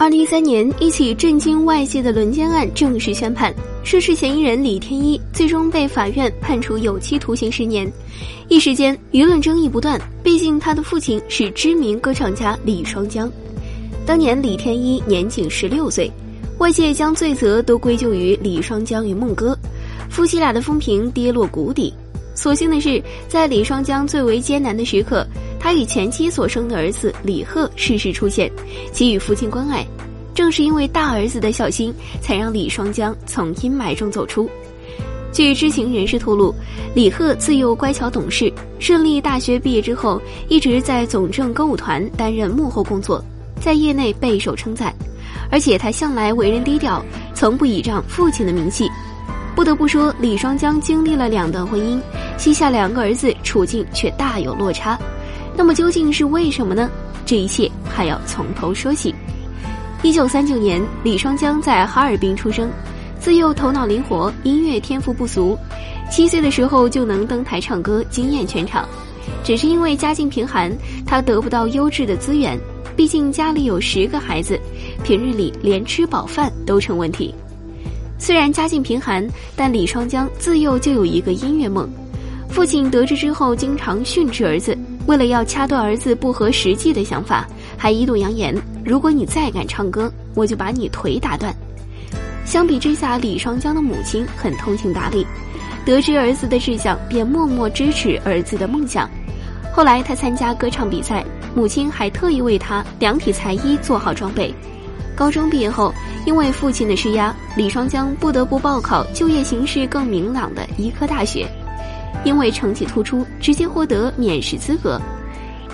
二零一三年，一起震惊外界的轮奸案正式宣判，涉事嫌疑人李天一最终被法院判处有期徒刑十年。一时间，舆论争议不断。毕竟，他的父亲是知名歌唱家李双江。当年，李天一年仅十六岁，外界将罪责都归咎于李双江与孟哥，夫妻俩的风评跌落谷底。所幸的是，在李双江最为艰难的时刻，他与前妻所生的儿子李贺适时出现，给予父亲关爱。正是因为大儿子的孝心，才让李双江从阴霾中走出。据知情人士透露，李贺自幼乖巧懂事，顺利大学毕业之后，一直在总政歌舞团担任幕后工作，在业内备受称赞。而且他向来为人低调，从不倚仗父亲的名气。不得不说，李双江经历了两段婚姻。膝下两个儿子处境却大有落差，那么究竟是为什么呢？这一切还要从头说起。一九三九年，李双江在哈尔滨出生，自幼头脑灵活，音乐天赋不俗，七岁的时候就能登台唱歌，惊艳全场。只是因为家境贫寒，他得不到优质的资源，毕竟家里有十个孩子，平日里连吃饱饭都成问题。虽然家境贫寒，但李双江自幼就有一个音乐梦。父亲得知之后，经常训斥儿子。为了要掐断儿子不合实际的想法，还一度扬言：“如果你再敢唱歌，我就把你腿打断。”相比之下，李双江的母亲很通情达理，得知儿子的志向，便默默支持儿子的梦想。后来他参加歌唱比赛，母亲还特意为他量体裁衣，做好装备。高中毕业后，因为父亲的施压，李双江不得不报考就业形势更明朗的医科大学。因为成绩突出，直接获得免试资格。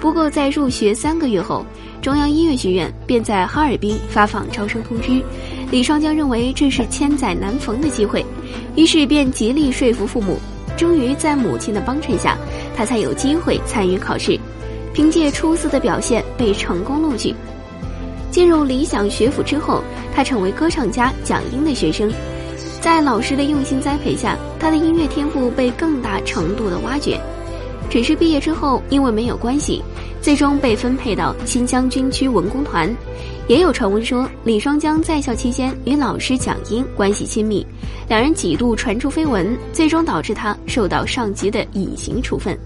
不过，在入学三个月后，中央音乐学院便在哈尔滨发放招生通知。李双江认为这是千载难逢的机会，于是便极力说服父母。终于在母亲的帮衬下，他才有机会参与考试。凭借出色的表现，被成功录取。进入理想学府之后，他成为歌唱家蒋英的学生。在老师的用心栽培下，他的音乐天赋被更大程度的挖掘。只是毕业之后，因为没有关系，最终被分配到新疆军区文工团。也有传闻说，李双江在校期间与老师蒋英关系亲密，两人几度传出绯闻，最终导致他受到上级的隐形处分。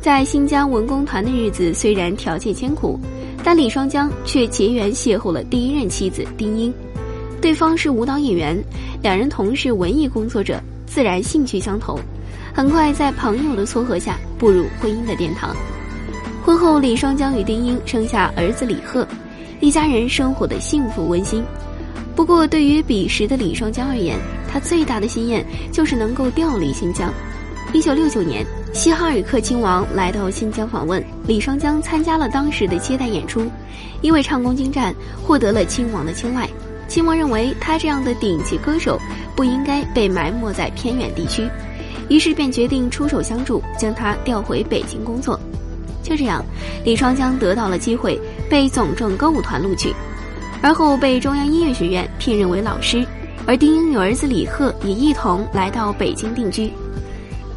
在新疆文工团的日子虽然条件艰苦，但李双江却结缘邂逅了第一任妻子丁英。对方是舞蹈演员，两人同是文艺工作者，自然兴趣相投。很快在朋友的撮合下步入婚姻的殿堂。婚后，李双江与丁英生下儿子李贺，一家人生活的幸福温馨。不过，对于彼时的李双江而言，他最大的心愿就是能够调离新疆。一九六九年，西哈尔克亲王来到新疆访问，李双江参加了当时的接待演出，因为唱功精湛，获得了亲王的青睐。亲王认为他这样的顶级歌手不应该被埋没在偏远地区，于是便决定出手相助，将他调回北京工作。就这样，李双江得到了机会，被总政歌舞团录取，而后被中央音乐学院聘任为老师。而丁英与儿子李贺也一同来到北京定居。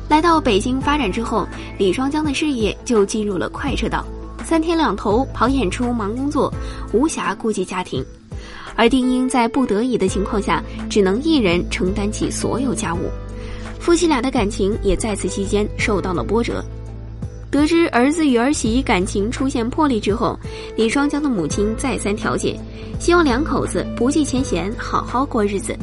来到北京发展之后，李双江的事业就进入了快车道，三天两头跑演出、忙工作，无暇顾及家庭。而丁英在不得已的情况下，只能一人承担起所有家务，夫妻俩的感情也在此期间受到了波折。得知儿子与儿媳感情出现破裂之后，李双江的母亲再三调解，希望两口子不计前嫌，好好过日子。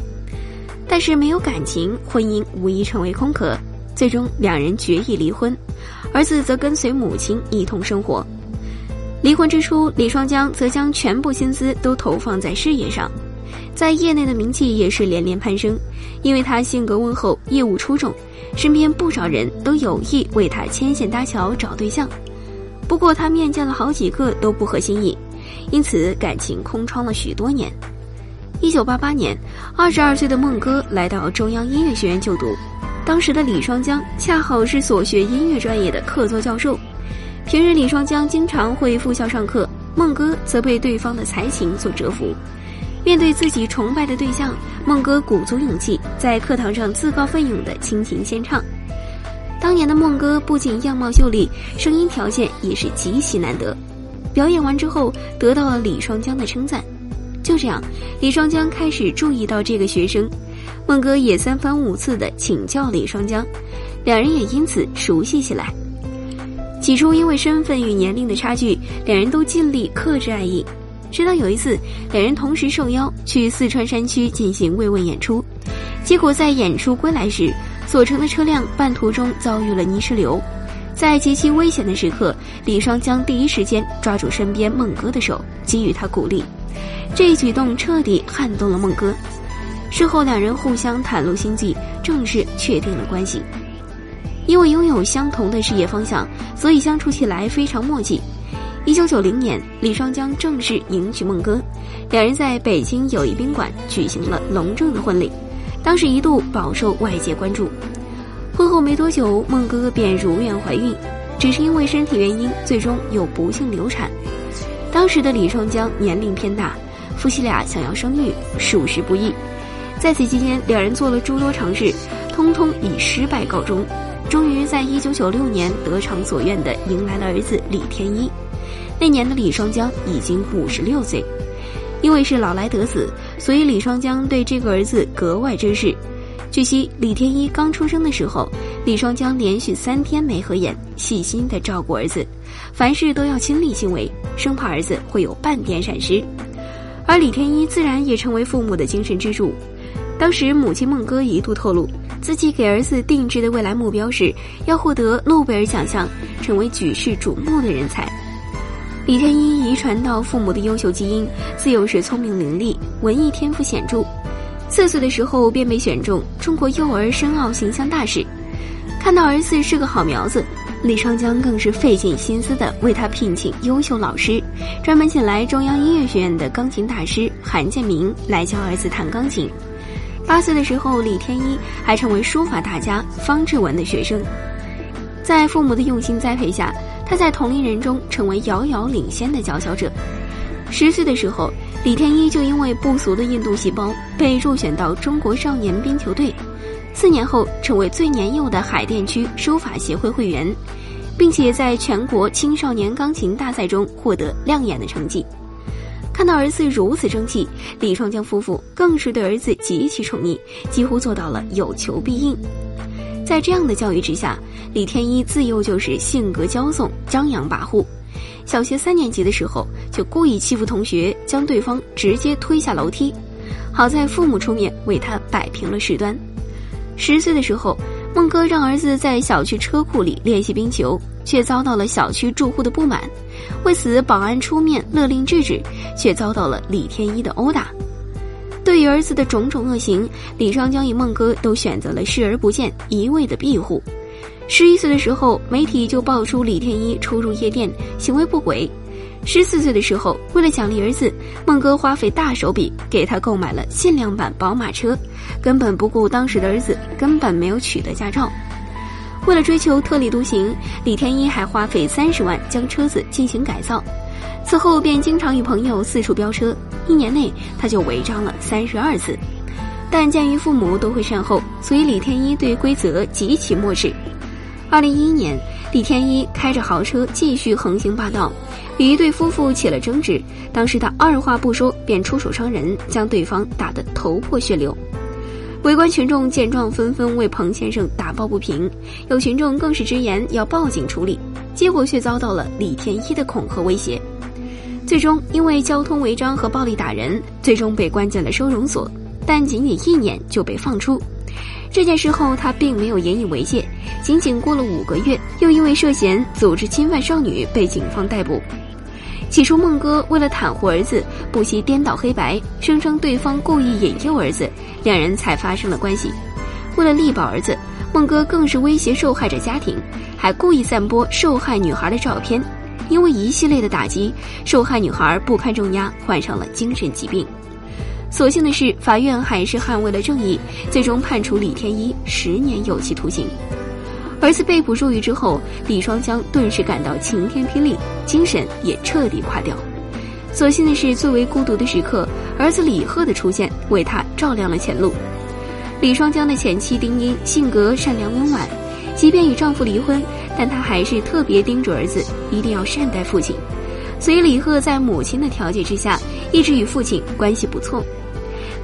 但是没有感情，婚姻无疑成为空壳，最终两人决意离婚，儿子则跟随母亲一同生活。离婚之初，李双江则将全部心思都投放在事业上，在业内的名气也是连连攀升。因为他性格温厚，业务出众，身边不少人都有意为他牵线搭桥找对象。不过他面见了好几个都不合心意，因此感情空窗了许多年。一九八八年，二十二岁的孟哥来到中央音乐学院就读，当时的李双江恰好是所学音乐专业的客座教授。平日李双江经常会赴校上课，孟歌则被对方的才情所折服。面对自己崇拜的对象，孟歌鼓足勇气，在课堂上自告奋勇地倾情献唱。当年的孟歌不仅样貌秀丽，声音条件也是极其难得。表演完之后，得到了李双江的称赞，就这样，李双江开始注意到这个学生，孟哥也三番五次的请教李双江，两人也因此熟悉起来。起初因为身份与年龄的差距，两人都尽力克制爱意。直到有一次，两人同时受邀去四川山区进行慰问演出，结果在演出归来时，所乘的车辆半途中遭遇了泥石流，在极其危险的时刻，李双江第一时间抓住身边孟哥的手，给予他鼓励。这一举动彻底撼动了孟哥。事后，两人互相袒露心迹，正式确定了关系。因为拥有相同的事业方向，所以相处起来非常默契。一九九零年，李双江正式迎娶孟哥，两人在北京友谊宾馆举行了隆重的婚礼，当时一度饱受外界关注。婚后没多久，孟哥便如愿怀孕，只是因为身体原因，最终又不幸流产。当时的李双江年龄偏大，夫妻俩想要生育，属实不易。在此期间，两人做了诸多尝试，通通以失败告终。在一九九六年得偿所愿的迎来了儿子李天一。那年的李双江已经五十六岁，因为是老来得子，所以李双江对这个儿子格外珍视。据悉，李天一刚出生的时候，李双江连续三天没合眼，细心的照顾儿子，凡事都要亲力亲为，生怕儿子会有半点闪失。而李天一自然也成为父母的精神支柱。当时母亲孟哥一度透露，自己给儿子定制的未来目标是要获得诺贝尔奖项，成为举世瞩目的人才。李天一遗传到父母的优秀基因，自幼是聪明伶俐，文艺天赋显著。四岁的时候便被选中中国幼儿申奥形象大使。看到儿子是个好苗子，李双江更是费尽心思的为他聘请优秀老师，专门请来中央音乐学院的钢琴大师韩建明来教儿子弹钢琴。八岁的时候，李天一还成为书法大家方志文的学生。在父母的用心栽培下，他在同龄人中成为遥遥领先的佼佼者。十岁的时候，李天一就因为不俗的印度细胞被入选到中国少年冰球队。四年后，成为最年幼的海淀区书法协会会员，并且在全国青少年钢琴大赛中获得亮眼的成绩。看到儿子如此争气，李双江夫妇更是对儿子极其宠溺，几乎做到了有求必应。在这样的教育之下，李天一自幼就是性格骄纵、张扬跋扈。小学三年级的时候，就故意欺负同学，将对方直接推下楼梯。好在父母出面为他摆平了事端。十岁的时候，孟哥让儿子在小区车库里练习冰球，却遭到了小区住户的不满。为此，保安出面勒令制止，却遭到了李天一的殴打。对于儿子的种种恶行，李双江与孟哥都选择了视而不见，一味的庇护。十一岁的时候，媒体就爆出李天一出入夜店，行为不轨。十四岁的时候，为了奖励儿子，孟哥花费大手笔给他购买了限量版宝马车，根本不顾当时的儿子根本没有取得驾照。为了追求特立独行，李天一还花费三十万将车子进行改造。此后便经常与朋友四处飙车，一年内他就违章了三十二次。但鉴于父母都会善后，所以李天一对规则极其漠视。二零一一年，李天一开着豪车继续横行霸道，与一对夫妇起了争执。当时他二话不说便出手伤人，将对方打得头破血流。围观群众见状纷纷为彭先生打抱不平，有群众更是直言要报警处理，结果却遭到了李天一的恐吓威胁。最终因为交通违章和暴力打人，最终被关进了收容所，但仅仅一年就被放出。这件事后，他并没有引以为戒，仅仅过了五个月，又因为涉嫌组织侵犯少女被警方逮捕。起初，孟哥为了袒护儿子，不惜颠倒黑白，声称对方故意引诱儿子，两人才发生了关系。为了力保儿子，孟哥更是威胁受害者家庭，还故意散播受害女孩的照片。因为一系列的打击，受害女孩不堪重压，患上了精神疾病。所幸的是，法院还是捍卫了正义，最终判处李天一十年有期徒刑。儿子被捕入狱之后，李双江顿时感到晴天霹雳，精神也彻底垮掉。所幸的是，最为孤独的时刻，儿子李贺的出现为他照亮了前路。李双江的前妻丁英性格善良温婉，即便与丈夫离婚。但她还是特别叮嘱儿子一定要善待父亲，所以李贺在母亲的调解之下，一直与父亲关系不错。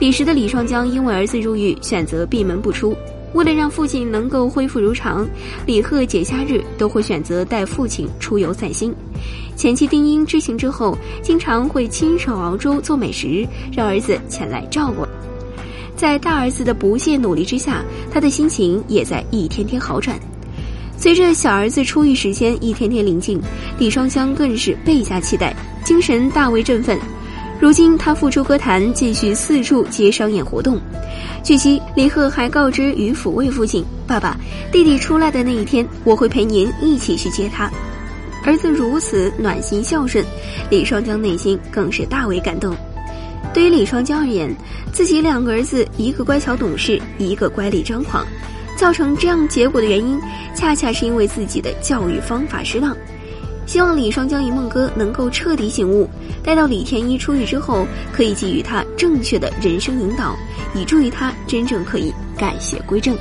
彼时的李双江因为儿子入狱，选择闭门不出。为了让父亲能够恢复如常，李贺节假日都会选择带父亲出游散心。前妻丁英知情之后，经常会亲手熬粥做美食，让儿子前来照顾。在大儿子的不懈努力之下，他的心情也在一天天好转。随着小儿子出狱时间一天天临近，李双江更是倍加期待，精神大为振奋。如今他复出歌坛，继续四处接商演活动。据悉，李贺还告知于抚慰父亲：“爸爸，弟弟出来的那一天，我会陪您一起去接他。”儿子如此暖心孝顺，李双江内心更是大为感动。对于李双江而言，自己两个儿子，一个乖巧懂事，一个乖戾张狂，造成这样结果的原因，恰恰是因为自己的教育方法失当。希望李双江与梦哥能够彻底醒悟，待到李天一出狱之后，可以给予他正确的人生引导，以助于他真正可以改邪归正。